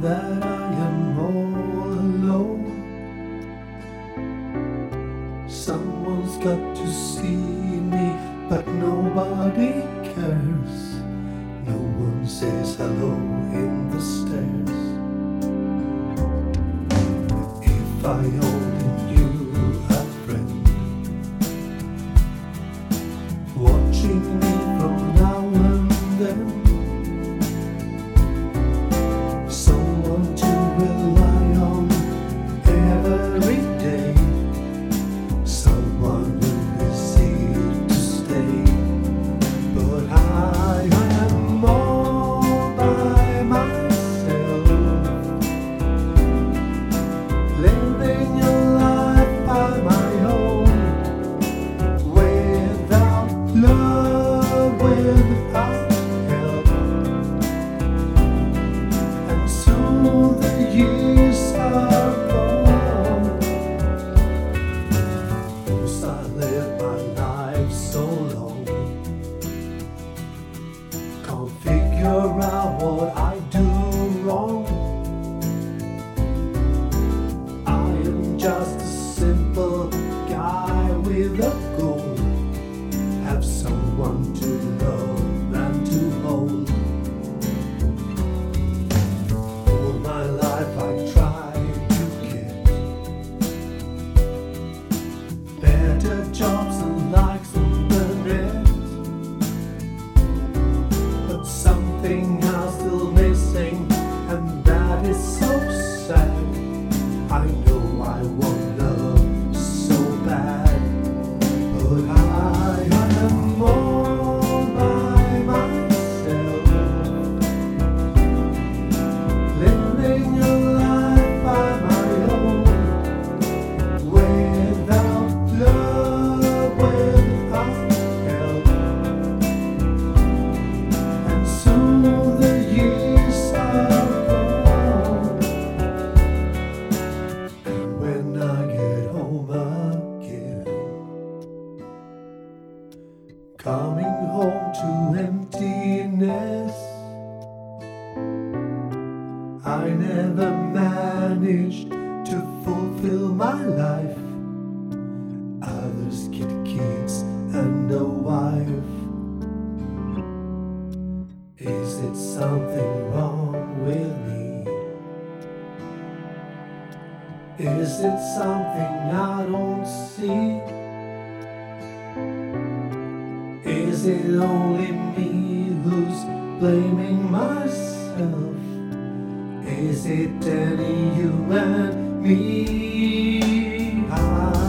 that I am all alone. Someone's got to see me, but nobody cares. No one says hello in the stairs. If I only knew a friend watching me from now and then. Better jobs and likes coming home to emptiness, I never managed to fulfill my life. Others get kids and a wife. Is it something wrong with me? Is it something I don't see? It only me who's blaming myself? Is it any you and me? I